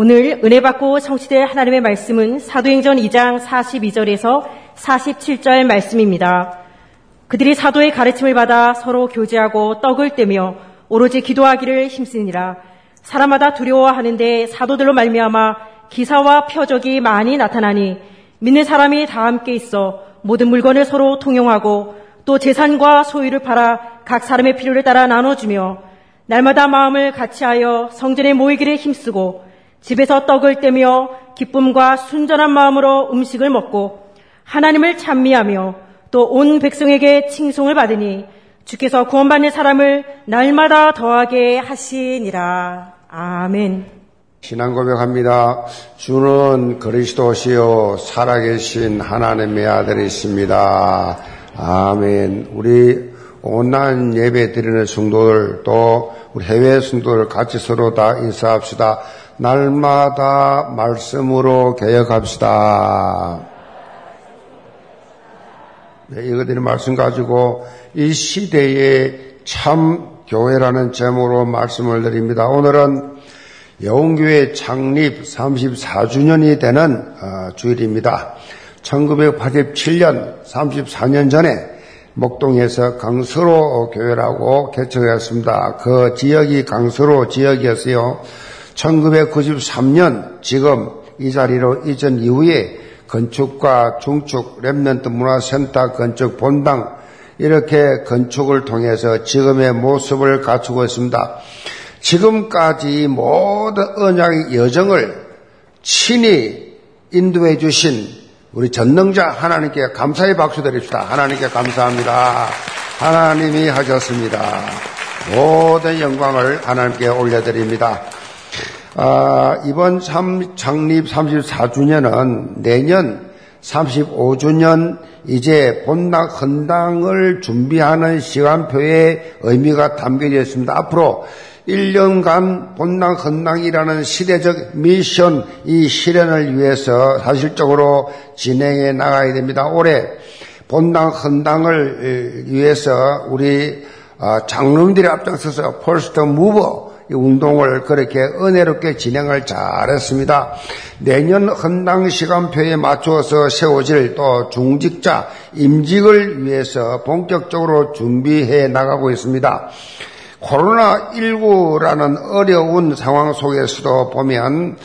오늘 은혜 받고 성취될 하나님의 말씀은 사도행전 2장 42절에서 47절 말씀입니다. 그들이 사도의 가르침을 받아 서로 교제하고 떡을 떼며 오로지 기도하기를 힘쓰니라. 사람마다 두려워하는데 사도들로 말미암아 기사와 표적이 많이 나타나니 믿는 사람이 다 함께 있어 모든 물건을 서로 통용하고 또 재산과 소유를 팔아 각 사람의 필요를 따라 나눠주며 날마다 마음을 같이하여 성전에 모이기를 힘쓰고 집에서 떡을 떼며 기쁨과 순전한 마음으로 음식을 먹고 하나님을 찬미하며 또 온 백성에게 칭송을 받으니 주께서 구원받는 사람을 날마다 더하게 하시니라. 아멘. 신앙 고백합니다. 주는 그리스도시요 살아계신 하나님의 아들이십니다. 아멘. 우리 온라인 예배 드리는 성도들 또 우리 해외 성도들 같이 서로 다 인사합시다. 날마다 말씀으로 개혁합시다. 네, 이것들이 말씀 가지고 이 시대의 참 교회라는 제목으로 말씀을 드립니다. 오늘은 영교회 창립 34주년이 되는 어, 주일입니다. 1987년 34년 전에 목동에서 강서로 교회라고 개척했습니다. 그 지역이 강서로 지역이었어요. 1993년 지금 이 자리로 이전 이후에 건축과 중축, 랩런트 문화센터 건축 본당 이렇게 건축을 통해서 지금의 모습을 갖추고 있습니다. 지금까지 모든 언약의 여정을 친히 인도해 주신 우리 전능자 하나님께 감사의 박수 드립시다. 하나님께 감사합니다. 하나님이 하셨습니다. 모든 영광을 하나님께 올려드립니다. 아, 이번 참, 창립 34주년은 내년 35주년 이제 본당 헌당을 준비하는 시간표에 의미가 담겨져 있습니다. 앞으로 1년간 본당 헌당이라는 시대적 미션 이 실현을 위해서 사실적으로 진행해 나가야 됩니다. 올해 본당 헌당을 위해서 우리 아, 장로님들이 앞장서서 폴스터 무버 운동을 그렇게 은혜롭게 진행을 잘했습니다. 내년 헌당 시간표에 맞추어서 세워질 또 중직자 임직을 위해서 본격적으로 준비해 나가고 있습니다. 코로나19라는 어려운 상황 속에서도 보면,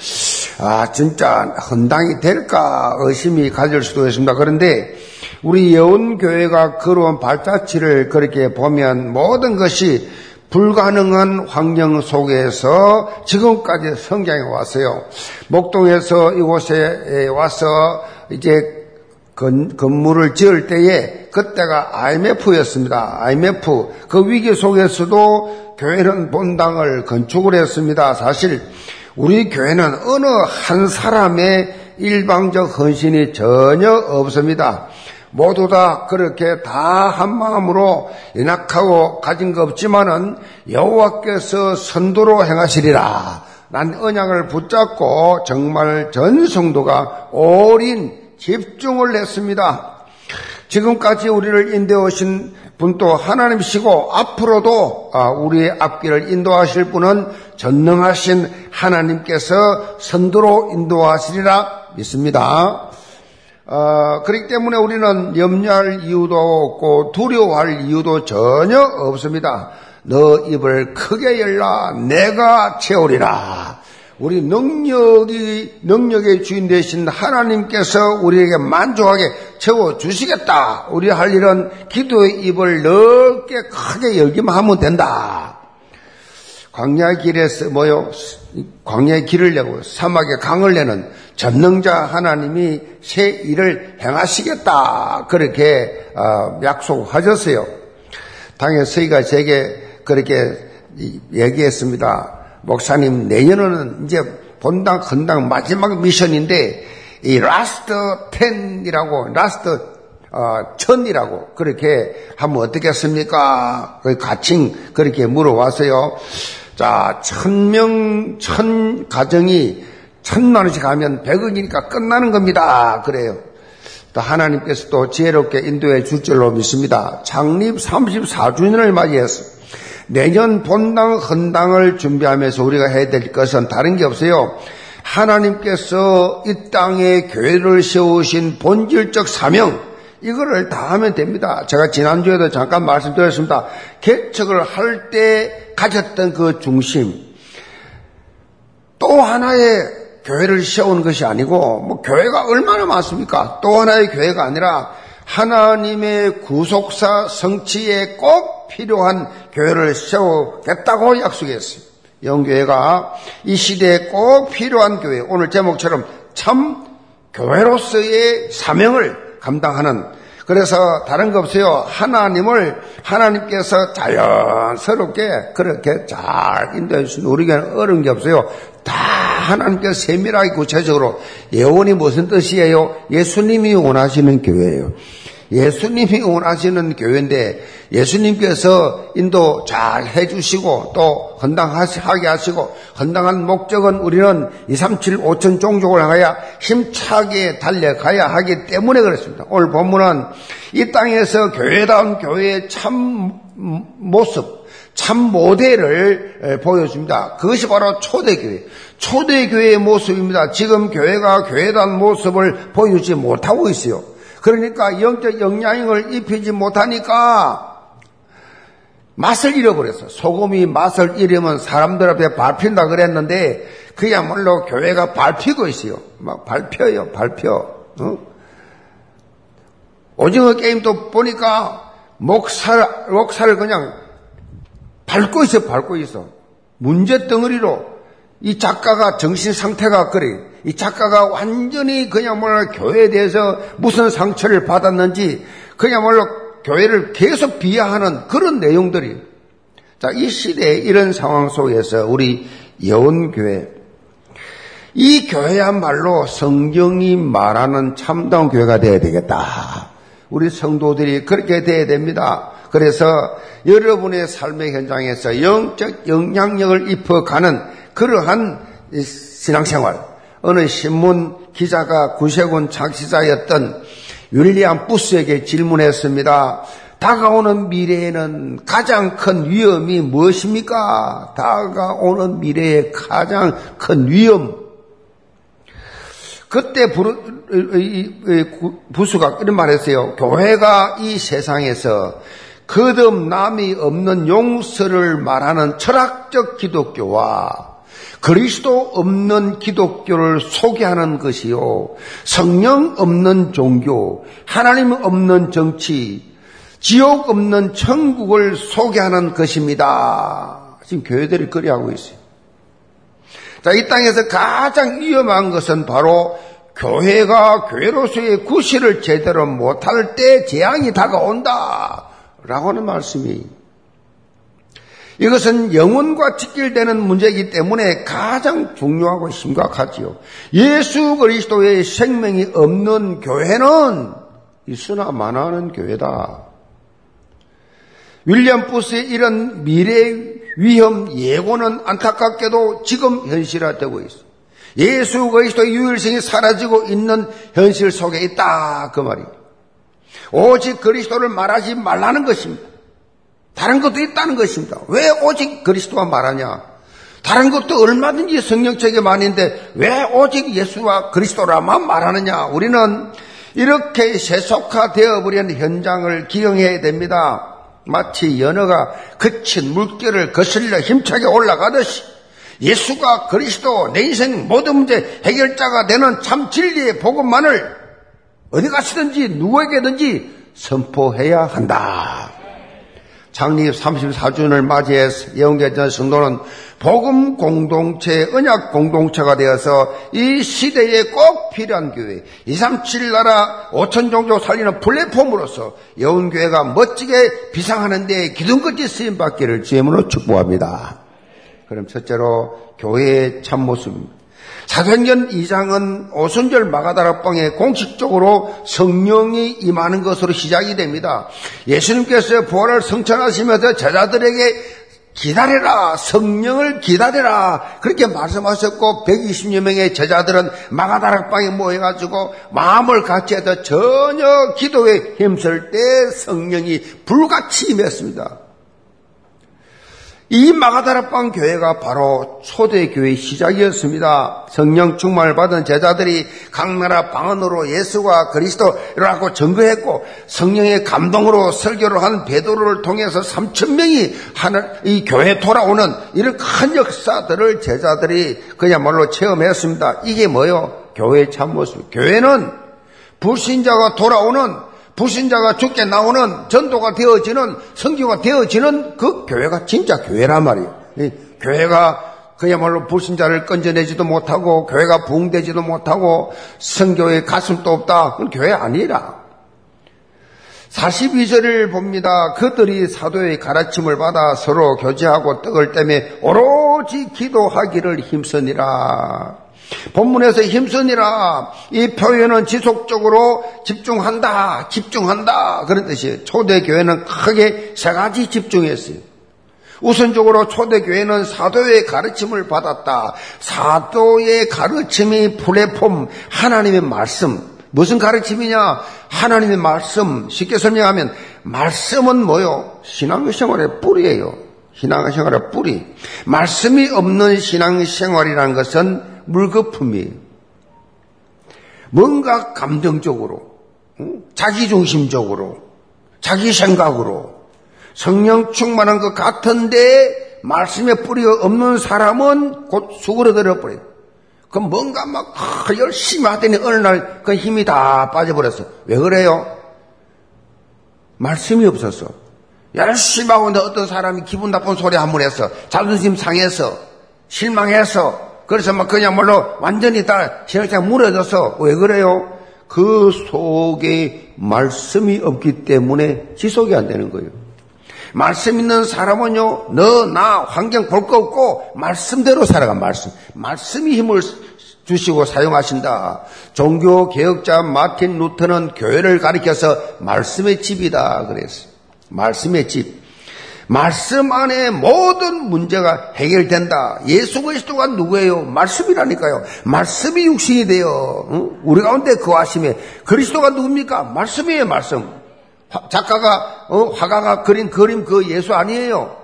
아, 진짜 헌당이 될까 의심이 가질 수도 있습니다. 그런데 우리 여운교회가 걸어온 발자취를 그렇게 보면 모든 것이 불가능한 환경 속에서 지금까지 성장해 왔어요. 목동에서 이곳에 와서 이제 건, 건물을 지을 때에 그때가 IMF였습니다. IMF 그 위기 속에서도 교회는 본당을 건축을 했습니다. 사실 우리 교회는 어느 한 사람의 일방적 헌신이 전혀 없습니다. 모두 다 그렇게 다 한 마음으로 연약하고 가진 거 없지만은 여호와께서 선도로 행하시리라. 난 언약을 붙잡고 정말 전 성도가 올인 집중을 했습니다. 지금까지 우리를 인도해 오신 분도 하나님이시고 앞으로도 아, 우리의 앞길을 인도하실 분은 전능하신 하나님께서 선두로 인도하시리라 믿습니다. 어, 그렇기 때문에 우리는 염려할 이유도 없고 두려워할 이유도 전혀 없습니다. 너 입을 크게 열라 내가 채우리라. 우리 능력이 능력의 주인 되신 하나님께서 우리에게 만족하게 채워 주시겠다. 우리 할 일은 기도의 입을 넓게 크게 열기만 하면 된다. 광야 길에서 뭐요? 광야의 길을 내고 사막에 강을 내는 전능자 하나님이 새 일을 행하시겠다. 그렇게 어, 약속하셨어요. 당회 서기가 제게 그렇게 얘기했습니다. 목사님 내년은 이제 본당 헌당 마지막 미션인데 이 last ten이라고 last 어, 천이라고 그렇게 하면 어떻겠습니까? 그 가칭 그렇게 물어왔어요. 자, 천 명, 천 가정이 천만 원씩 하면 백억이니까 끝나는 겁니다. 그래요. 또 하나님께서 또 지혜롭게 인도해 줄 줄로 믿습니다. 창립 34주년을 맞이해서 내년 본당 헌당을 준비하면서 우리가 해야 될 것은 다른 게 없어요. 하나님께서 이 땅에 교회를 세우신 본질적 사명, 이거를 다 하면 됩니다. 제가 지난주에도 잠깐 말씀드렸습니다. 개척을 할 때 가졌던 그 중심, 또 하나의 교회를 세우는 것이 아니고, 뭐, 교회가 얼마나 많습니까? 또 하나의 교회가 아니라, 하나님의 구속사 성취에 꼭 필요한 교회를 세우겠다고 약속했어요. 영교회가 이 시대에 꼭 필요한 교회, 오늘 제목처럼 참 교회로서의 사명을 감당하는 그래서 다른 거 없어요. 하나님을 하나님께서 자연스럽게 그렇게 잘 인도해 주시는 우리에게는 어려운 게 없어요. 다 하나님께서 세밀하게 구체적으로 예원이 무슨 뜻이에요? 예수님이 원하시는 교회예요. 예수님이 원하시는 교회인데 예수님께서 인도 잘 해주시고 또 헌당하게 하시고 헌당한 목적은 우리는 2, 3, 7, 5천 종족을 향하여 힘차게 달려가야 하기 때문에 그렇습니다. 오늘 본문은 이 땅에서 교회다운 교회의 참 모습, 참 모델을 보여줍니다. 그것이 바로 초대교회. 초대교회의 모습입니다. 지금 교회가 교회다운 모습을 보여주지 못하고 있어요. 그러니까 영적 영향력을 입히지 못하니까 맛을 잃어버렸어. 소금이 맛을 잃으면 사람들 앞에 밟힌다 그랬는데 그야말로 교회가 밟히고 있어요. 막 밟혀요, 밟혀. 어? 오징어 게임도 보니까 목살, 목살을 그냥 밟고 있어, 밟고 있어. 문제 덩어리로 이 작가가 정신 상태가 그래. 이 작가가 완전히 그냥말로 교회에 대해서 무슨 상처를 받았는지 그냥말로 교회를 계속 비하하는 그런 내용들이 자, 이 시대에 이런 상황 속에서 우리 여원교회 이 교회야말로 성경이 말하는 참다운 교회가 되어야 되겠다. 우리 성도들이 그렇게 되어야 됩니다. 그래서 여러분의 삶의 현장에서 영적 영향력을 입어가는 그러한 신앙생활, 어느 신문 기자가 구세군 창시자였던 윌리엄 부스에게 질문했습니다. 다가오는 미래에는 가장 큰 위험이 무엇입니까? 다가오는 미래의 가장 큰 위험. 그때 부수가 이런 말했어요. 교회가 이 세상에서 거듭남이 없는 용서를 말하는 철학적 기독교와 그리스도 없는 기독교를 소개하는 것이요. 성령 없는 종교, 하나님 없는 정치, 지옥 없는 천국을 소개하는 것입니다. 지금 교회들이 그리하고 있어요. 자, 이 땅에서 가장 위험한 것은 바로 교회가 교회로서의 구실을 제대로 못할 때 재앙이 다가온다. 라고 하는 말씀이 이것은 영혼과 직결되는 문제이기 때문에 가장 중요하고 심각하지요. 예수 그리스도의 생명이 없는 교회는 있으나 많아하는 교회다. 윌리엄 부스의 이런 미래 위험 예고는 안타깝게도 지금 현실화되고 있어. 예수 그리스도의 유일성이 사라지고 있는 현실 속에 있다 그 말이. 오직 그리스도를 말하지 말라는 것입니다. 다른 것도 있다는 것입니다. 왜 오직 그리스도와 말하냐? 다른 것도 얼마든지 성령책에 많은데 왜 오직 예수와 그리스도라만 말하느냐? 우리는 이렇게 세속화되어 버린 현장을 기억해야 됩니다. 마치 연어가 그친 물결을 거슬려 힘차게 올라가듯이 예수가 그리스도 내 인생 모든 문제 해결자가 되는 참 진리의 복음만을 어디 가시든지 누구에게든지 선포해야 한다. 창립 34주년을 맞이해서 예언계전 성도는 복음 공동체, 언약 공동체가 되어서 이 시대에 꼭 필요한 교회, 237 나라 5천 종족 살리는 플랫폼으로서 예언교회가 멋지게 비상하는 데 기둥끝이 쓰임받기를 주임으로 축복합니다. 그럼 첫째로 교회의 참모습입니다. 사도행전 2장은 오순절 마가다락방에 공식적으로 성령이 임하는 것으로 시작이 됩니다. 예수님께서 부활을 성천하시면서 제자들에게 기다려라 성령을 기다려라 그렇게 말씀하셨고 120여 명의 제자들은 마가다락방에 모여가지고 마음을 같이 해서 전혀 기도에 힘쓸 때 성령이 불같이 임했습니다. 이 마가다라방 교회가 바로 초대교회 시작이었습니다. 성령 충만을 받은 제자들이 각 나라 방언으로 예수와 그리스도라고 증거했고 성령의 감동으로 설교를 한 베드로를 통해서 3천 명이 하늘 이 교회 돌아오는 이런 큰 역사들을 제자들이 그야말로 체험했습니다. 이게 뭐요? 교회의 참모습. 교회는 불신자가 돌아오는 불신자가 죽게 나오는 전도가 되어지는 성교가 되어지는 그 교회가 진짜 교회란 말이에요. 교회가 그야말로 불신자를 건져내지도 못하고 교회가 부흥되지도 못하고 성교의 가슴도 없다. 그건 교회 아니라. 42절을 봅니다. 그들이 사도의 가르침을 받아 서로 교제하고 떡을 떼매 오로지 기도하기를 힘쓰니라. 본문에서 힘쓰니라 이 표현은 지속적으로 집중한다, 집중한다 그런 뜻이에요. 초대 교회는 크게 세 가지 집중했어요. 우선적으로 초대 교회는 사도의 가르침을 받았다. 사도의 가르침이 플랫폼, 하나님의 말씀. 무슨 가르침이냐? 하나님의 말씀. 쉽게 설명하면, 말씀은 뭐요? 신앙생활의 뿌리예요. 신앙생활의 뿌리. 말씀이 없는 신앙생활이라는 것은 물거품이에요. 뭔가 감정적으로, 자기중심적으로, 자기 생각으로 성령 충만한 것 같은데 말씀에 뿌리가 없는 사람은 곧 수그러들어 버려요. 그럼 뭔가 막 열심히 하더니 어느 날 그 힘이 다 빠져버렸어. 왜 그래요? 말씀이 없었어. 열심히 하고 있는데 어떤 사람이 기분 나쁜 소리 한번 했어. 자존심 상해서, 실망해서, 그래서 막 그냥말로 완전히 다 신앙생활 무너져서 왜 그래요? 그 속에 말씀이 없기 때문에 지속이 안 되는 거예요. 말씀 있는 사람은요, 너, 나, 환경 볼 거 없고, 말씀대로 살아가, 말씀. 말씀이 힘을 주시고 사용하신다. 종교 개혁자 마틴 루터는 교회를 가리켜서 말씀의 집이다. 그랬어요. 말씀의 집. 말씀 안에 모든 문제가 해결된다. 예수 그리스도가 누구예요? 말씀이라니까요. 말씀이 육신이 되어 응? 우리 가운데 거하심에 그리스도가 누굽니까? 말씀이에요, 말씀. 작가가 어, 화가가 그린 그림 그 예수 아니에요.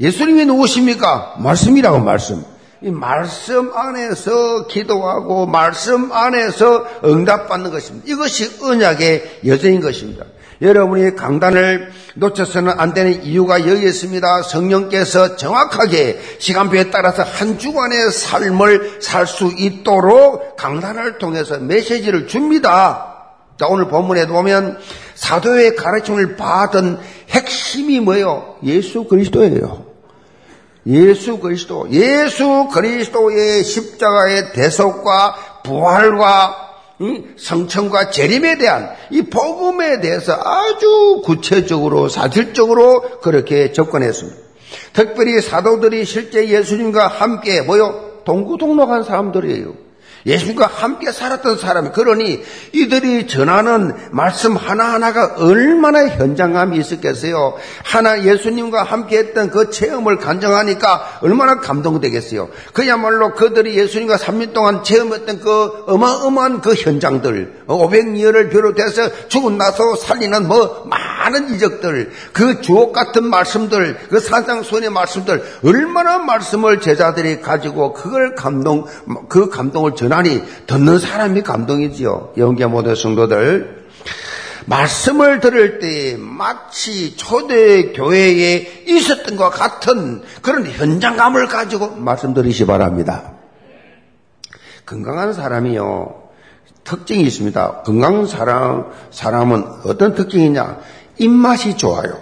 예수님이 누구십니까? 말씀이라고 말씀. 이 말씀 안에서 기도하고 말씀 안에서 응답받는 것입니다. 이것이 언약의 여정인 것입니다. 여러분이 강단을 놓쳐서는 안 되는 이유가 여기 있습니다. 성령께서 정확하게 시간표에 따라서 한 주간의 삶을 살 수 있도록 강단을 통해서 메시지를 줍니다. 자, 오늘 본문에 보면 사도의 가르침을 받은 핵심이 뭐예요? 예수 그리스도예요. 예수 그리스도. 예수 그리스도의 십자가의 대속과 부활과 성천과 재림에 대한 이 복음에 대해서 아주 구체적으로 사실적으로 그렇게 접근했습니다. 특별히 사도들이 실제 예수님과 함께 뭐요? 동구동락한 사람들이에요. 예수님과 함께 살았던 사람이 그러니 이들이 전하는 말씀 하나하나가 얼마나 현장감이 있었겠어요. 하나 예수님과 함께 했던 그 체험을 간정하니까 얼마나 감동되겠어요. 그야말로 그들이 예수님과 3년 동안 체험했던 그 어마어마한 그 현장들 500여를 비롯해서 죽은 나서 살리는 뭐 많은 이적들 그 주옥 같은 말씀들 그 산상수훈의 말씀들 얼마나 말씀을 제자들이 가지고 그걸 감동 그 감동을 전 전하니 듣는 사람이 감동이지요. 영계 모든 성도들. 말씀을 들을 때 마치 초대 교회에 있었던 것 같은 그런 현장감을 가지고 말씀 들으시 바랍니다. 건강한 사람이요. 특징이 있습니다. 건강한 사람, 사람은 어떤 특징이냐? 입맛이 좋아요.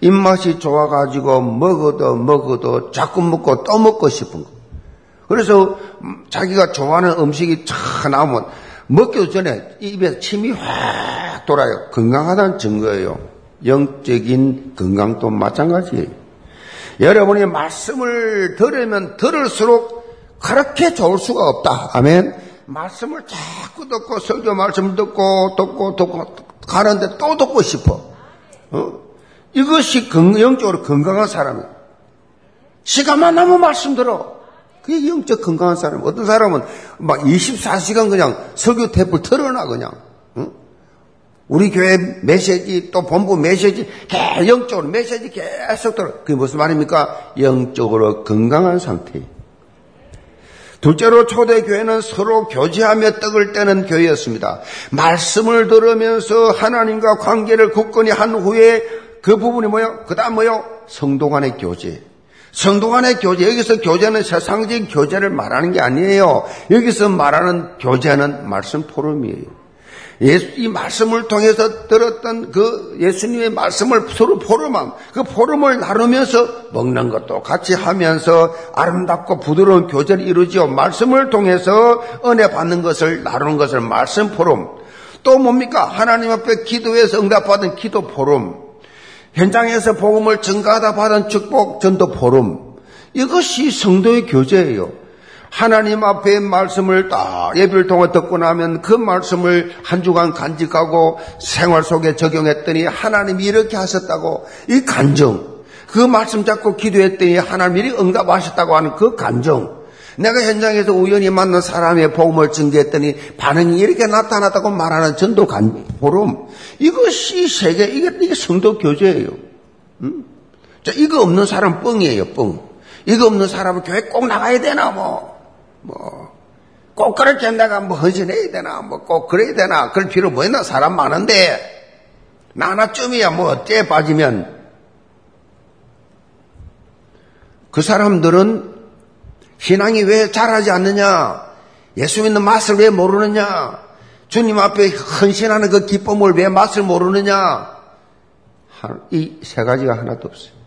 입맛이 좋아가지고 먹어도 먹어도 자꾸 먹고 또 먹고 싶은 거. 그래서 자기가 좋아하는 음식이 촥 나오면 먹기도 전에 입에 침이 확 돌아요. 건강하다는 증거예요. 영적인 건강도 마찬가지예요. 여러분이 말씀을 들으면 들을수록 그렇게 좋을 수가 없다. 아멘. 말씀을 자꾸 듣고 설교 말씀 듣고 듣고 듣고 가는데 또 듣고 싶어. 어? 이것이 영적으로 건강한 사람이에요. 시간만 나면 말씀 들어. 그게 영적 건강한 사람. 어떤 사람은 막 24시간 그냥 석유 탭을 틀어놔, 그냥. 응? 우리 교회 메시지 또 본부 메시지 계 영적으로 메시지 계속 들어. 그게 무슨 말입니까? 영적으로 건강한 상태. 둘째로 초대교회는 서로 교제하며 떡을 떼는 교회였습니다. 말씀을 들으면서 하나님과 관계를 굳건히 한 후에 그 부분이 뭐요? 그 다음 뭐요? 성도 간의 교제. 성도 간의 교제. 여기서 교제는 세상적인 교제를 말하는 게 아니에요. 여기서 말하는 교제는 말씀 포럼이에요. 예수, 이 말씀을 통해서 들었던 그 예수님의 말씀을 서로 포럼함, 그 포럼을 나누면서 먹는 것도 같이 하면서 아름답고 부드러운 교제를 이루지요. 말씀을 통해서 은혜 받는 것을 나누는 것을 말씀 포럼. 또 뭡니까? 하나님 앞에 기도해서 응답받은 기도 포럼. 현장에서 복음을 증가하다 받은 축복 전도 포럼. 이것이 성도의 교제예요. 하나님 앞에 말씀을 딱 예배를 통해 듣고 나면 그 말씀을 한 주간 간직하고 생활 속에 적용했더니 하나님이 이렇게 하셨다고 이 간정, 그 말씀 잡고 기도했더니 하나님이 응답하셨다고 하는 그 간정, 내가 현장에서 우연히 만난 사람의 복음을 증거했더니 반응이 이렇게 나타났다고 말하는 전도 간, 보름. 이것이 세계, 이게, 이게 성도 교제예요. 음? 자, 이거 없는 사람 뻥이에요, 뻥. 이거 없는 사람은 교회 꼭 나가야 되나, 뭐. 뭐, 꼭 그렇게 내가 뭐 헌신해야 되나, 뭐 꼭 그래야 되나, 그럴 필요 뭐 있나, 사람 많은데, 나 하나쯤이야 뭐 어째 빠지면, 그 사람들은 신앙이 왜 잘하지 않느냐, 예수 믿는 맛을 왜 모르느냐, 주님 앞에 헌신하는 그 기쁨을 왜 맛을 모르느냐, 이 세 가지가 하나도 없어요.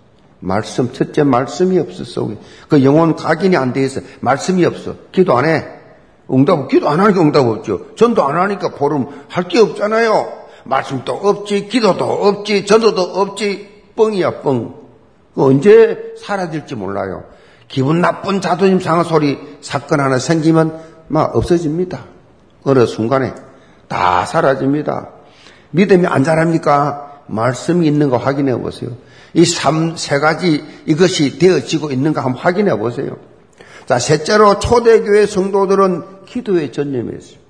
말씀, 첫째 말씀이 없어, 속에. 그 영혼 각인이 안 돼 있어. 말씀이 없어. 기도 안 해. 응답, 기도 안 하니까 응답 없죠. 전도 안 하니까 보름 할 게 없잖아요. 말씀도 없지, 기도도 없지, 전도도 없지, 뻥이야, 뻥. 그 언제 사라질지 몰라요. 기분 나쁜 자존심 상한 소리, 사건 하나 생기면 막 없어집니다. 어느 순간에 다 사라집니다. 믿음이 안 자랍니까? 말씀이 있는 거 확인해 보세요. 이 삼, 세 가지 이것이 되어지고 있는가 한번 확인해 보세요. 자, 셋째로 초대교회 성도들은 기도에 전념했어요.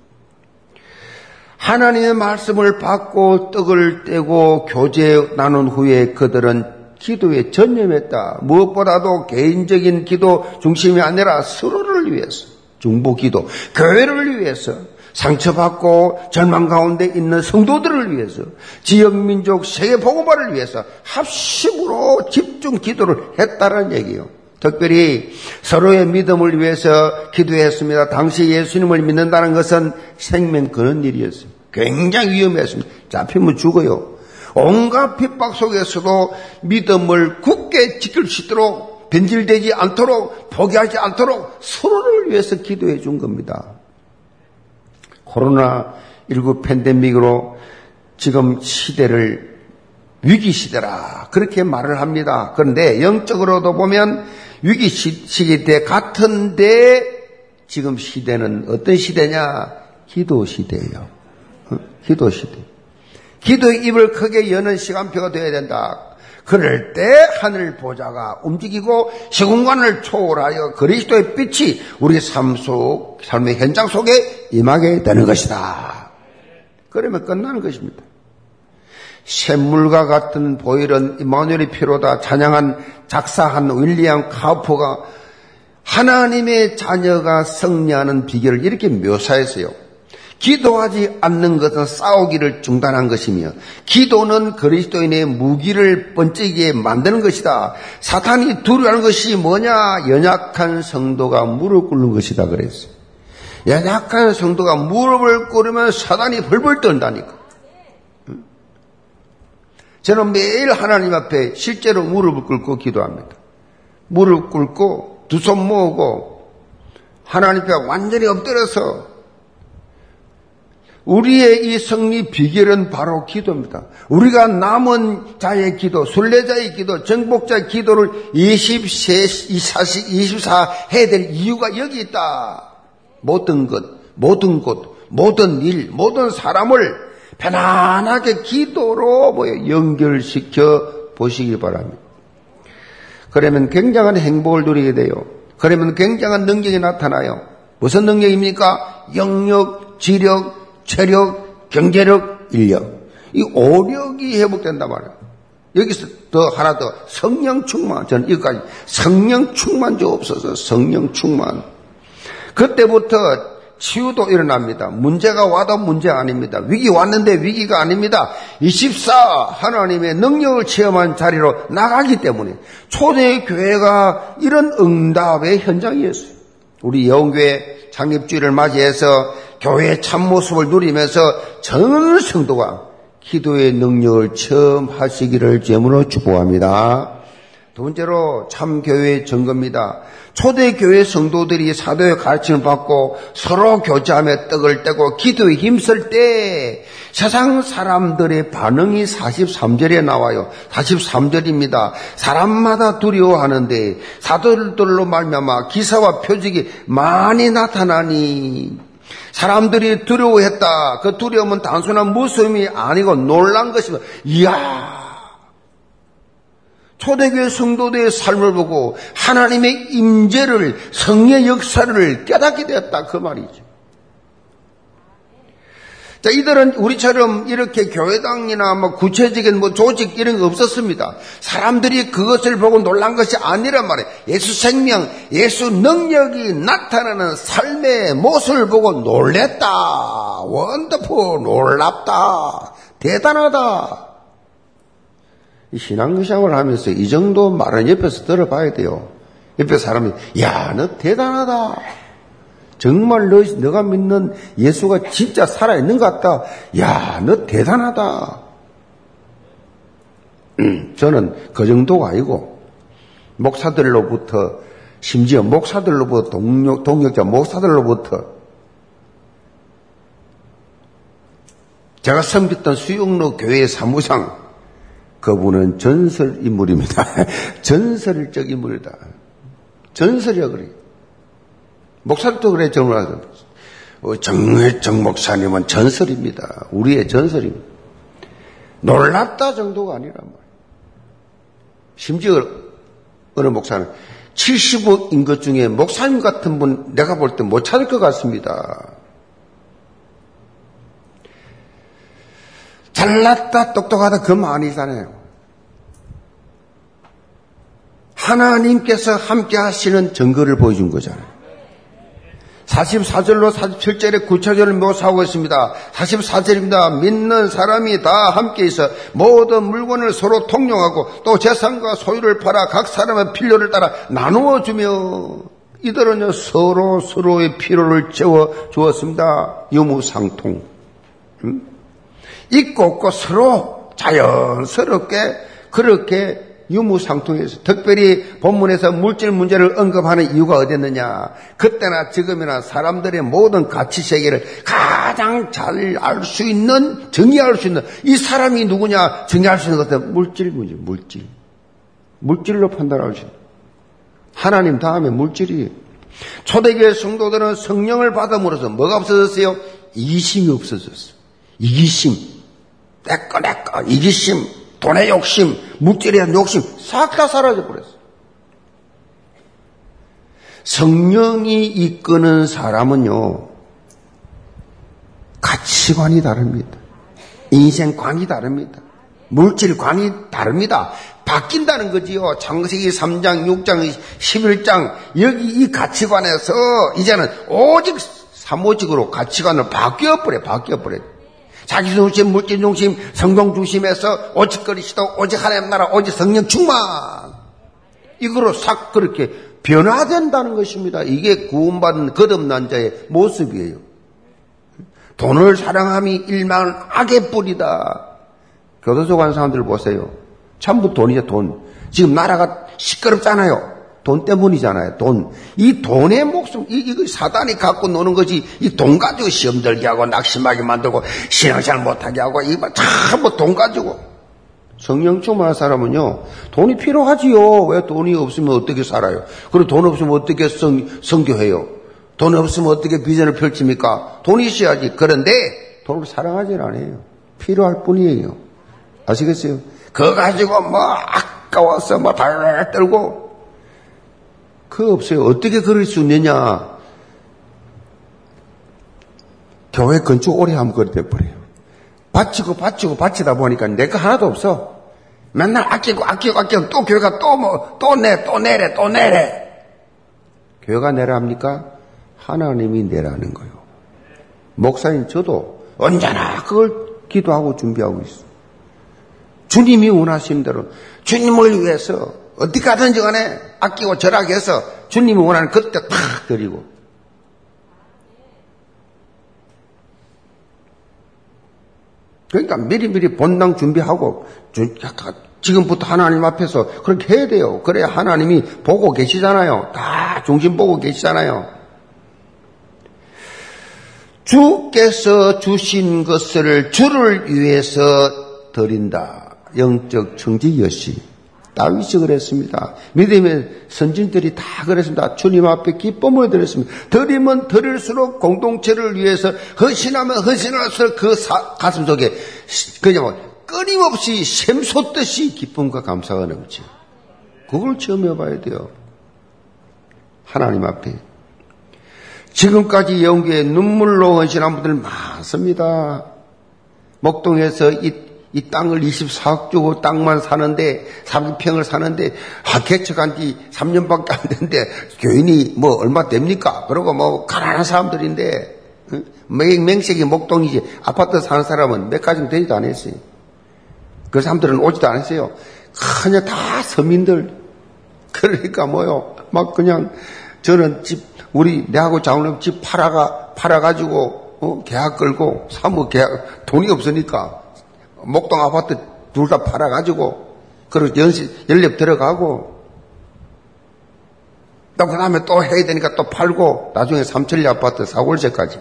하나님의 말씀을 받고 떡을 떼고 교제 나눈 후에 그들은 기도에 전념했다. 무엇보다도 개인적인 기도 중심이 아니라 서로를 위해서, 중보 기도, 교회를 위해서, 상처받고 절망 가운데 있는 성도들을 위해서 지역 민족 세계 복음화를 위해서 합심으로 집중 기도를 했다는 얘기예요. 특별히 서로의 믿음을 위해서 기도했습니다. 당시 예수님을 믿는다는 것은 생명 그런 일이었어요. 굉장히 위험했습니다. 잡히면 죽어요. 온갖 핍박 속에서도 믿음을 굳게 지킬 수 있도록 변질되지 않도록 포기하지 않도록 서로를 위해서 기도해 준 겁니다. 코로나19 팬데믹으로 지금 시대를 위기 시대라 그렇게 말을 합니다. 그런데 영적으로도 보면 위기 시기 때 같은데 지금 시대는 어떤 시대냐? 기도 시대예요. 어? 기도 시대. 기도의 입을 크게 여는 시간표가 되어야 된다. 그럴 때 하늘 보좌가 움직이고 시공간을 초월하여 그리스도의 빛이 우리 삶 속, 삶의 현장 속에 임하게 되는 것이다. 그러면 끝나는 것입니다. 샘물과 같은 보일은 이마누엘이 필요다 찬양한 작사한 윌리엄 카우퍼가 하나님의 자녀가 승리하는 비결을 이렇게 묘사했어요. 기도하지 않는 것은 싸우기를 중단한 것이며 기도는 그리스도인의 무기를 번쩍이게 만드는 것이다. 사탄이 두려워하는 것이 뭐냐? 연약한 성도가 무릎 꿇는 것이다 그랬어요. 연약한 성도가 무릎을 꿇으면 사탄이 벌벌 떤다니까. 저는 매일 하나님 앞에 실제로 무릎을 꿇고 기도합니다. 무릎 꿇고 두 손 모으고 하나님 앞에 완전히 엎드려서 우리의 이 승리 비결은 바로 기도입니다. 우리가 남은 자의 기도, 순례자의 기도, 정복자의 기도를 24, 24 해야 될 이유가 여기 있다. 모든 것, 모든 곳, 모든 일, 모든 사람을 편안하게 기도로 뭐 연결시켜 보시기 바랍니다. 그러면 굉장한 행복을 누리게 돼요. 그러면 굉장한 능력이 나타나요. 무슨 능력입니까? 영력, 지력, 체력, 경제력, 인력. 이 오력이 회복된단 말이에요. 여기서 더 하나 더 성령 충만. 저는 여기까지 성령 충만 좀 없어서 성령 충만. 그때부터 치유도 일어납니다. 문제가 와도 문제 아닙니다. 위기 왔는데 위기가 아닙니다. 24 하나님의 능력을 체험한 자리로 나가기 때문에 초대 교회가 이런 응답의 현장이었어요. 우리 영교회 창립주의를 맞이해서 교회의 참모습을 누리면서 전 성도가 기도의 능력을 처음 하시기를 제문으로 축복합니다. 두 번째로 참교회 증거입니다. 초대교회 성도들이 사도의 가르침을 받고 서로 교제하며 떡을 떼고 기도에 힘쓸 때 세상 사람들의 반응이 43절에 나와요. 43절입니다. 사람마다 두려워하는데 사도들로 말미암아 기사와 표적이 많이 나타나니 사람들이 두려워했다. 그 두려움은 단순한 무서움이 아니고 놀란 것입니다. 이야 초대교회 성도들의 삶을 보고 하나님의 임재를 성의 역사를 깨닫게 되었다 그 말이죠. 자, 이들은 우리처럼 이렇게 교회당이나 뭐 구체적인 뭐 조직 이런 거 없었습니다. 사람들이 그것을 보고 놀란 것이 아니란 말이에요. 예수 생명, 예수 능력이 나타나는 삶의 모습을 보고 놀랬다. 원더풀, 놀랍다. 대단하다. 신앙시험을 하면서 이 정도 말은 옆에서 들어봐야 돼요. 옆에 사람이, 야, 너 대단하다. 정말 너, 너가 믿는 예수가 진짜 살아있는 것 같다. 야, 너 대단하다. 저는 그 정도가 아니고, 목사들로부터, 심지어 목사들로부터, 동력, 동력자 목사들로부터, 제가 섬겼던 수영로 교회 사무상, 그분은 전설 인물입니다. 전설적 인물이다. 전설이야 그래. 목사도 그래 정말 어, 정회정 목사님은 전설입니다. 우리의 전설입니다. 놀랐다 정도가 아니란 말이에요. 심지어 어느 목사는 70억 것 중에 목사님 같은 분 내가 볼 때 못 찾을 것 같습니다. 잘났다 똑똑하다 그 말이잖아요. 하나님께서 함께 하시는 증거를 보여준 거잖아요. 44절로 47절에 구체적으로 묘사하고 있습니다. 44절입니다. 믿는 사람이 다 함께 있어 모든 물건을 서로 통용하고 또 재산과 소유를 팔아 각 사람의 필요를 따라 나누어 주며 이들은요 서로 서로의 필요를 채워 주었습니다. 유무상통. 음? 있고 없고 서로 자연스럽게 그렇게 유무상통해서 특별히 본문에서 물질 문제를 언급하는 이유가 어디였느냐. 그때나 지금이나 사람들의 모든 가치 세계를 가장 잘 알 수 있는 정의할 수 있는 이 사람이 누구냐 정의할 수 있는 것은 물질 문제 물질. 물질로 판단할 수 있는. 하나님 다음에 물질이. 초대교회 성도들은 성령을 받음으로써 뭐가 없어졌어요? 이심이 없어졌어 이기심. 내꺼 내꺼 이기심 돈의 욕심 물질에 대한 욕심 싹 다 사라져 버렸어. 성령이 이끄는 사람은요 가치관이 다릅니다. 인생관이 다릅니다. 물질관이 다릅니다. 바뀐다는 거지요. 창세기 3장, 6장, 11장 여기 이 가치관에서 이제는 오직 사모직으로 가치관을 바뀌어버려 바뀌어버려. 자기 중심, 물질 중심, 성공 중심에서 오직거리시도 오직 하나님 나라, 오직 성령 충만. 이거로 싹 그렇게 변화된다는 것입니다. 이게 구원받은 거듭난 자의 모습이에요. 돈을 사랑함이 일만 악의 뿌리다. 교도소 간 사람들 보세요. 전부 돈이죠, 돈. 지금 나라가 시끄럽잖아요. 돈 때문이잖아요. 돈. 이 돈의 목숨, 이, 이거 사단이 갖고 노는 거지. 이 돈 가지고 시험 들게 하고 낙심하게 만들고 신앙생활 못하게 하고 이거 전부 돈 가지고. 성령 충만한 사람은요, 돈이 필요하지요. 왜 돈이 없으면 어떻게 살아요? 그리고 돈 없으면 어떻게 성, 성교해요? 돈 없으면 어떻게 비전을 펼칩니까? 돈이 있어야지. 그런데 돈을 사랑하진 않아요. 필요할 뿐이에요. 아시겠어요? 그거 가지고 뭐 아까워서 뭐 발랄 떨고 그거 없어요. 어떻게 그럴 수 있느냐? 교회 건축 오래 하면 그래 돼버려요. 바치고 바치고 바치다 보니까 내 거 하나도 없어. 맨날 아끼고 아끼고 아끼고 또 교회가 또 뭐, 또 내, 또 내래, 또 내래. 교회가 내라 합니까? 하나님이 내라는 거예요. 목사님 저도 언제나 그걸 기도하고 준비하고 있어. 주님이 원하시는 대로 주님을 위해서 어디 가든지 간에 아끼고 절약해서 주님이 원하는 그때 탁 드리고 그러니까 미리미리 본당 준비하고 지금부터 하나님 앞에서 그렇게 해야 돼요. 그래야 하나님이 보고 계시잖아요. 다 중심 보고 계시잖아요. 주께서 주신 것을 주를 위해서 드린다. 영적 청지 여시. 다윗이 그랬습니다. 믿음의 선진들이 다 그랬습니다. 주님 앞에 기쁨을 드렸습니다. 드리면 드릴수록 공동체를 위해서 헌신하면 헌신할수록 그 사, 가슴 속에 그냥 끊임없이 샘솟듯이 기쁨과 감사가 넘쳐. 그걸 체험해 봐야 돼요. 하나님 앞에. 지금까지 영계에 눈물로 헌신한 분들 많습니다. 목동에서 이, 이 땅을 24억 주고 땅만 사는데, 3평을 사는데, 아, 개척한 지 3년밖에 안 됐는데, 교인이 뭐 얼마 됩니까? 그러고 뭐 가난한 사람들인데, 응? 맹색이 목동이지, 아파트 사는 사람은 몇 가지 되지도 않았어요. 그 사람들은 오지도 않았어요. 그냥 다 서민들. 그러니까 뭐요. 막 그냥 저는 집 우리 내하고 장로님 집 팔아가 팔아가지고 어, 계약 끌고 사무 계약 돈이 없으니까 목동 아파트 둘 다 팔아가지고 그리고 연시 연립 들어가고 또 그다음에 또 해야 되니까 또 팔고 나중에 삼천리 아파트 사골세까지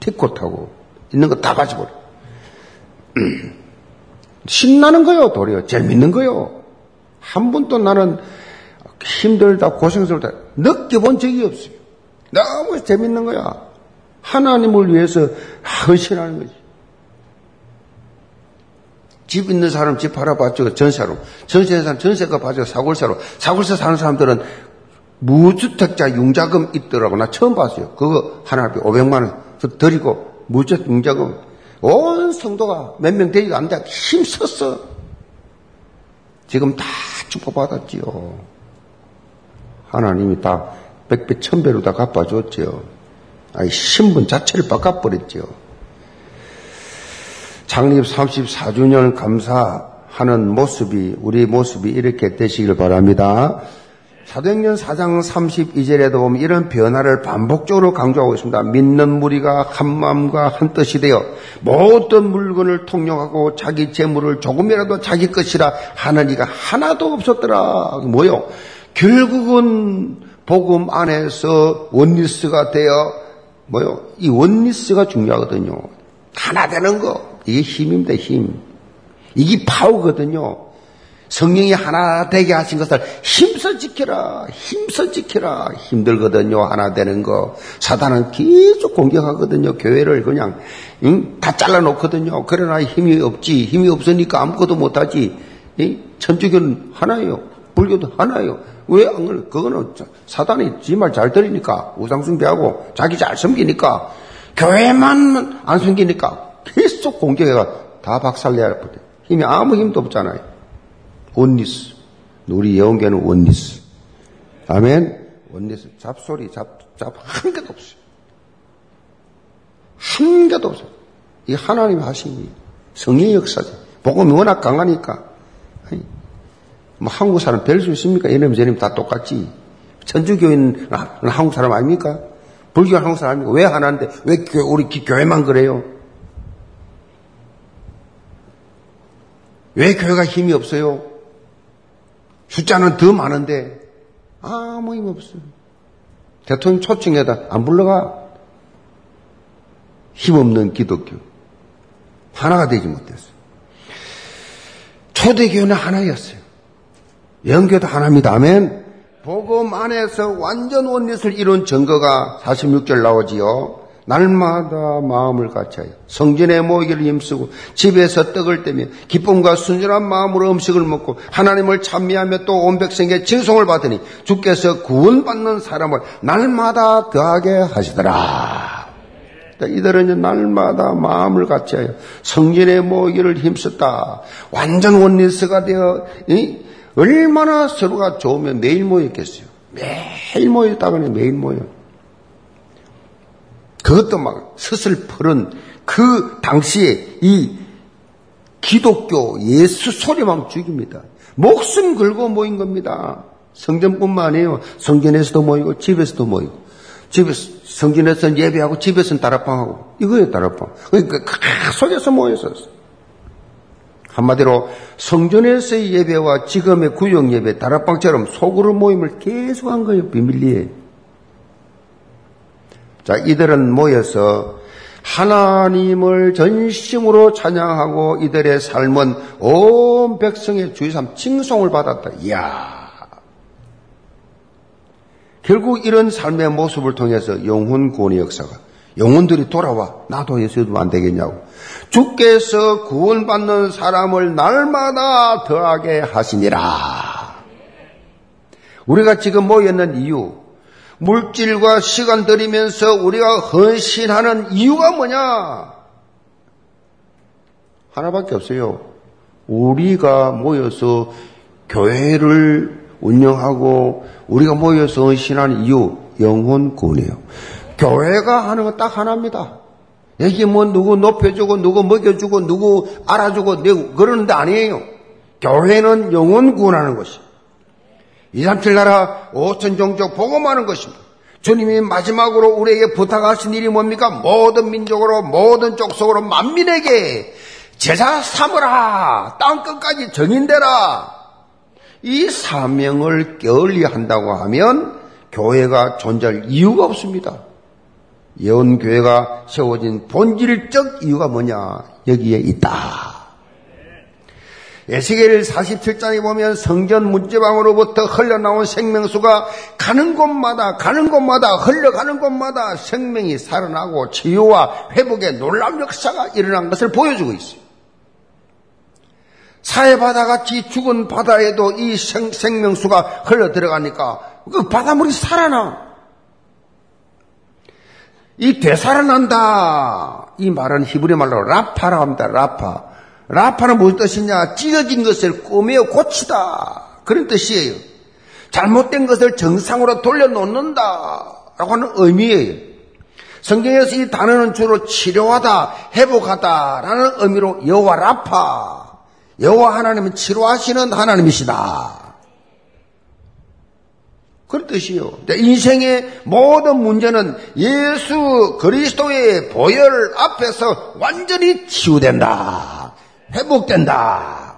티코 타고 있는 거 다 가지고 신나는 거요 도리어 재밌는 거요 한 번도 나는 힘들다 고생스럽다 느껴본 적이 없어요. 너무 재밌는 거야. 하나님을 위해서 헌신하는 거지. 집 있는 사람 집 팔아봤죠. 전세로. 전세 사람 전세가 봐죠. 사골세로. 사골세 사는 사람들은 무주택자 융자금 있더라고. 나 처음 봤어요. 그거 하나 앞에 500만 원 드리고 무주택 융자금. 온 성도가 몇 명 되지도 않는데 힘썼어. 지금 다 축복받았지요. 하나님이 다 백배 천배로 다 갚아줬죠. 아니, 신분 자체를 바꿔버렸죠. 창립 34주년 감사하는 모습이, 우리 모습이 이렇게 되시길 바랍니다. 사도행전 4장 32절에도 보면 이런 변화를 반복적으로 강조하고 있습니다. 믿는 무리가 한 마음과 한 뜻이 되어 모든 물건을 통용하고 자기 재물을 조금이라도 자기 것이라 하는 이가 하나도 없었더라. 뭐요? 결국은 복음 안에서 원리스가 되어 뭐요? 이 원리스가 중요하거든요. 하나 되는 거 이게 힘입니다. 힘. 이게 파워거든요. 성령이 하나 되게 하신 것을 힘써 지켜라, 힘써 지켜라. 힘들거든요. 하나 되는 거. 사단은 계속 공격하거든요. 교회를 그냥 응? 다 잘라놓거든요. 그러나 힘이 없지. 힘이 없으니까 아무것도 못하지. 천주교는 하나예요. 불교도 하나예요. 왜 안 그래? 그거는 사단이 지말 잘 들으니까 우상숭배하고 자기 잘 섬기니까 교회만 안 섬기니까 계속 공격해가 다 박살내야 돼. 힘이 아무 힘도 없잖아요. 원리스. 우리 예언계는 원리스. 아멘. 원리스. 잡소리, 잡, 잡, 한 개도 없어요. 한 개도 없어요. 이 하나님 하신 성의 역사죠. 복음이 워낙 강하니까. 뭐 한국 사람 별 수 있습니까? 이놈 저놈 다 똑같지. 천주교인 한국 사람 아닙니까? 불교 한국 사람 아닙니까? 왜 하나인데 왜 우리 교회만 그래요? 왜 교회가 힘이 없어요? 숫자는 더 많은데 아무 힘 없어요. 대통령 초청에다 안 불러가 힘없는 기독교 하나가 되지 못했어요. 초대교회는 하나였어요. 영교도 하나입니다. 아멘. 복음 안에서 완전 원리를 이룬 증거가 46절 나오지요. 날마다 마음을 같이하여 성전에 모이기를 힘쓰고 집에서 떡을 떼며 기쁨과 순전한 마음으로 음식을 먹고 하나님을 찬미하며 또 온 백성의 칭송을 받으니 주께서 구원받는 사람을 날마다 더하게 하시더라. 이들은 날마다 마음을 같이 요 성전에 모이기를 힘썼다. 완전 원리스가 되어 이? 얼마나 서로가 좋으면 매일 모였겠어요. 매일 모였다가는 매일 모여. 그것도 막 스슬퍼른 그 당시에 이 기독교 예수 소리만 죽입니다. 목숨 걸고 모인 겁니다. 성전뿐만 아니에요. 성전에서도 모이고 집에서도 모이고 집에서 성전에서는 예배하고 집에서는 다락방하고 이거예요 다락방. 그러니까 그 속에서 모였었어. 한마디로 성전에서의 예배와 지금의 구역 예배, 다락방처럼 속으로 모임을 계속한 거예요 비밀리에. 자 이들은 모여서 하나님을 전심으로 찬양하고 이들의 삶은 온 백성의 주의삼 칭송을 받았다. 이야. 결국 이런 삶의 모습을 통해서 영혼 구원의 역사가 영혼들이 돌아와 나도 예수도 안 되겠냐고 주께서 구원받는 사람을 날마다 더하게 하시니라. 우리가 지금 모였는 이유 물질과 시간 들이면서 우리가 헌신하는 이유가 뭐냐? 하나밖에 없어요. 우리가 모여서 교회를 운영하고 우리가 모여서 헌신하는 이유, 영혼 구원이에요. 교회가 하는 건 딱 하나입니다. 여기 뭐 누구 높여주고 누구 먹여주고 누구 알아주고 그러는 데 아니에요. 교회는 영혼 구원하는 것이. 2, 3, 7 나라 5천 종족 복음하는 것입니다. 주님이 마지막으로 우리에게 부탁하신 일이 뭡니까? 모든 민족으로 모든 족속으로 만민에게 제자 삼으라 땅 끝까지 정인되라 이 사명을 게을리 한다고 하면 교회가 존재할 이유가 없습니다. 예언교회가 세워진 본질적 이유가 뭐냐? 여기에 있다. 에스겔 47장에 보면 성전 문제방으로부터 흘러나온 생명수가 가는 곳마다 가는 곳마다 흘러가는 곳마다 생명이 살아나고 치유와 회복의 놀라운 역사가 일어난 것을 보여주고 있어요. 사해바다 같이 죽은 바다에도 이 생, 생명수가 흘러 들어가니까 그 바닷물이 살아나. 이 되살아난다. 이 말은 히브리 말로 라파라고 합니다. 라파. 라파는 무슨 뜻이냐? 찢어진 것을 꼬매어 고치다. 그런 뜻이에요. 잘못된 것을 정상으로 돌려놓는다. 라고 하는 의미예요. 성경에서 이 단어는 주로 치료하다, 회복하다 라는 의미로 여호와 라파. 여호와 하나님은 치료하시는 하나님이시다. 그런 뜻이요. 인생의 모든 문제는 예수 그리스도의 보혈 앞에서 완전히 치유된다. 회복된다.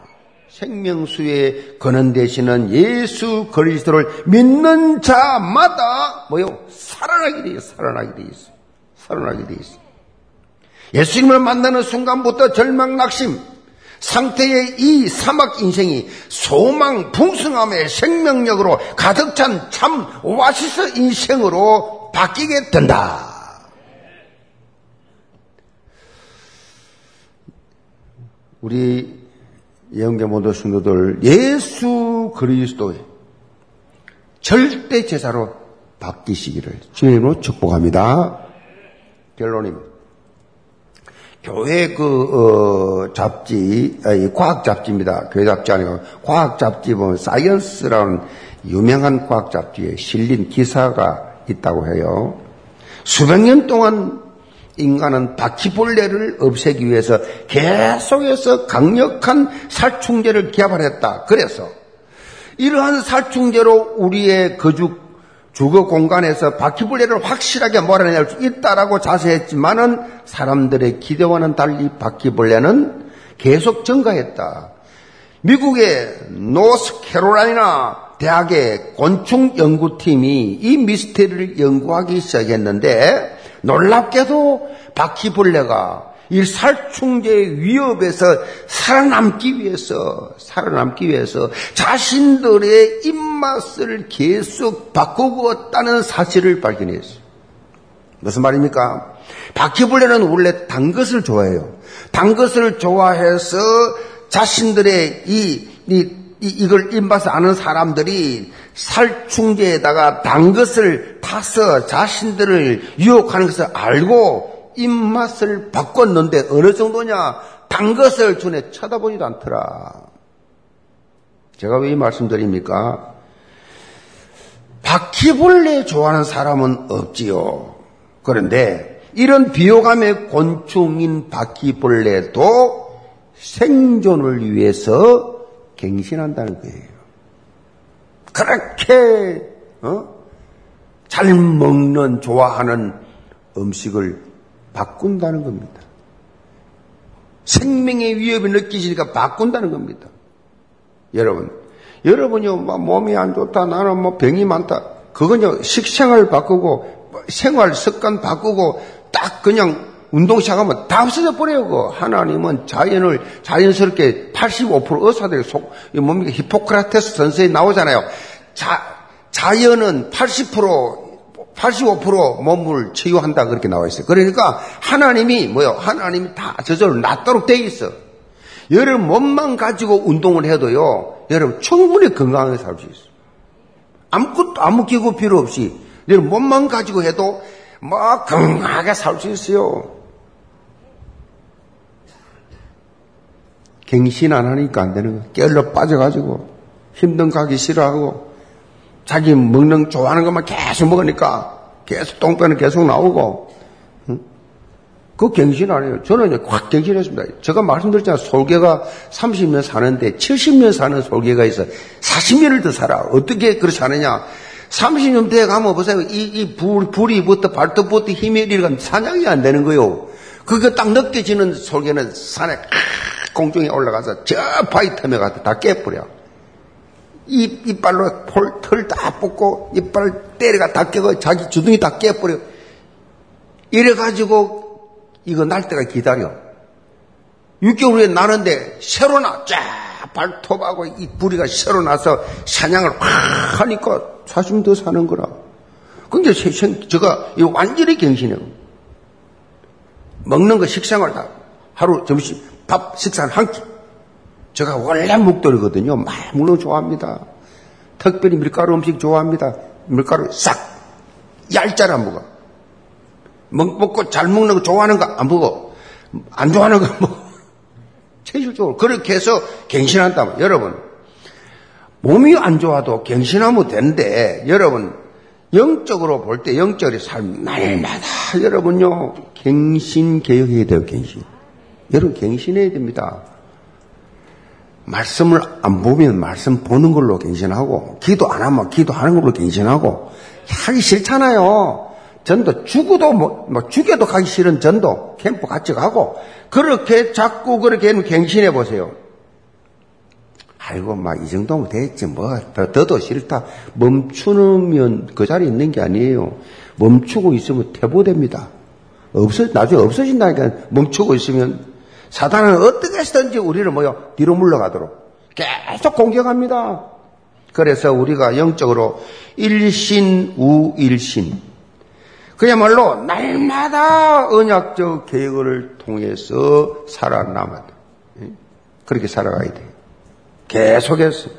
생명수의 근원 되시는 예수 그리스도를 믿는 자마다 뭐요? 살아나게 돼 있어. 살아나게 돼 있어. 살아나게 돼 있어. 예수님을 만나는 순간부터 절망 낙심 상태의 이 사막 인생이 소망 풍성함의 생명력으로 가득 찬참 오아시스 인생으로 바뀌게 된다. 우리 예언계 모든 성도들 예수 그리스도의 절대 제사로 바뀌시기를 주님으로 축복합니다. 결론입니다. 교회 그 어, 잡지, 아니, 과학 잡지입니다. 교회 잡지 아니고 과학 잡지 보면 사이언스라는 유명한 과학 잡지에 실린 기사가 있다고 해요. 수백 년 동안 인간은 바퀴벌레를 없애기 위해서 계속해서 강력한 살충제를 개발했다. 그래서 이러한 살충제로 우리의 거주 주거 공간에서 바퀴벌레를 확실하게 몰아낼 수 있다라고 자세했지만은 사람들의 기대와는 달리 바퀴벌레는 계속 증가했다. 미국의 노스캐롤라이나 대학의 곤충 연구팀이 이 미스테리를 연구하기 시작했는데 놀랍게도 바퀴벌레가 이 살충제의 위협에서 살아남기 위해서, 살아남기 위해서 자신들의 입맛을 계속 바꾸었다는 사실을 발견했어요. 무슨 말입니까? 바퀴벌레는 원래 단 것을 좋아해요. 단 것을 좋아해서 자신들의 이, 이, 이 이걸 입맛을 아는 사람들이 살충제에다가 단 것을 타서 자신들을 유혹하는 것을 알고 입맛을 바꿨는데 어느 정도냐? 단 것을 주네 쳐다보지도 않더라. 제가 왜 이 말씀드립니까? 바퀴벌레 좋아하는 사람은 없지요. 그런데 이런 비호감의 곤충인 바퀴벌레도 생존을 위해서 갱신한다는 거예요. 그렇게 어? 잘 먹는 좋아하는 음식을 바꾼다는 겁니다. 생명의 위협을 느끼시니까 바꾼다는 겁니다. 여러분, 여러분이 뭐 몸이 안 좋다, 나는 뭐 병이 많다. 그건요, 식생활 바꾸고, 생활 습관 바꾸고, 딱 그냥 운동 시작하면 다 없어져 버려요. 그 하나님은 자연을 자연스럽게 85% 의사들이 속, 뭡니까? 히포크라테스 선서에 나오잖아요. 자, 자연은 80% 85% 몸을 치유한다 그렇게 나와 있어요. 그러니까 하나님이 뭐요? 하나님이 다 저절로 낫도록 돼 있어. 여러분 몸만 가지고 운동을 해도요. 여러분 충분히 건강하게 살 수 있어요. 아무것도 아무 기구 필요 없이 여러분 몸만 가지고 해도 뭐 건강하게 살 수 있어요. 갱신 안 하니까 안 되는 거예요. 깨얼러 빠져가지고 힘든 가기 싫어하고 자기 먹는 좋아하는 것만 계속 먹으니까 계속 똥배는 계속 나오고 응? 그 갱신 아니에요. 저는 확 갱신했습니다. 제가 말씀드렸잖아요. 솔개가 30년 사는데 70년 사는 솔개가 있어 40년을 더 살아. 어떻게 그렇지 않느냐? 30년 돼 가면 보세요. 이, 이 불, 불이부터 발톱부터 힘이 이리가 사냥이 안 되는 거요. 그거 딱 느껴지는 솔개는 산에 공중에 올라가서 저 바위 틈에 가서 다 깨버려. 입, 이빨로 폴, 털 다 뽑고, 이빨 때려가 다 깨고, 자기 주둥이 다 깨버려. 이래가지고, 이거 날 때가 기다려. 6개월 후에 나는데, 새로 나, 쫙, 발톱하고 이 부리가 새로 나서 사냥을 확 하니까 사심 더 사는 거라. 근데 제가 완전히 갱신해요. 먹는 거 식생활 다. 하루 점심, 밥, 식사는 한 끼. 제가 원래 목돌이거든요. 물론 좋아합니다. 특별히 밀가루 음식 좋아합니다. 밀가루 싹 얄짤 안 먹어. 먹고 잘 먹는 거 좋아하는 거 안 먹어. 안 좋아하는 거 먹어. 체질적으로 그렇게 해서 갱신한다. 여러분 몸이 안 좋아도 갱신하면 되는데 여러분 영적으로 볼 때 영적인 삶 날마다 여러분요 갱신 개혁해야 돼요. 갱신. 여러분 갱신해야 됩니다. 말씀을 안 보면 말씀 보는 걸로 갱신하고, 기도 안 하면 기도하는 걸로 갱신하고, 하기 싫잖아요. 전도 죽어도 뭐, 뭐 죽여도 가기 싫은 전도 캠프 같이 가고 그렇게 자꾸 그렇게 갱신해 보세요. 아이고 막 이 정도면 됐지 뭐더 더도 싫다. 멈추면 그 자리에 있는 게 아니에요. 멈추고 있으면 퇴보됩니다. 없어 나중에 없어진다니까 멈추고 있으면 사단은 어떻게 해서든지 우리를 뭐요? 뒤로 물러가도록 계속 공격합니다. 그래서 우리가 영적으로 일신 우일신 그야말로 날마다 언약적 계획을 통해서 살아남아야 돼. 그렇게 살아가야 돼. 계속해서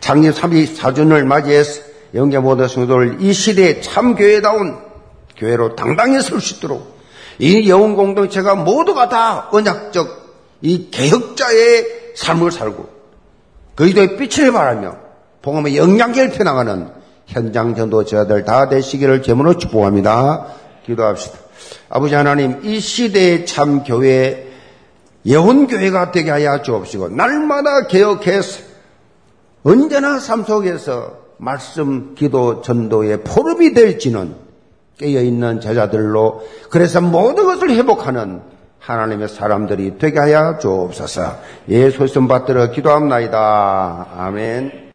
작년 34주년을 맞이해서 영계 모든 성도를 이 시대에 참 교회다운 교회로 당당히 설 수 있도록 이 영혼 공동체가 모두가 다 언약적 이 개혁자의 삶을 살고 그리도의 빛을 바라며 복음의 영양계를 펴나가는 현장 전도자들 다 되시기를 제문으로 축복합니다. 기도합시다. 아버지 하나님 이 시대의 참 교회 예언교회가 되게 하여 주옵시고 날마다 개혁해서 언제나 삶 속에서 말씀 기도 전도의 포럼이 될지는 깨어있는 제자들로 그래서 모든 것을 회복하는 하나님의 사람들이 되게 하여 주옵소서 예수 씀 받들어 기도합나이다. 아멘.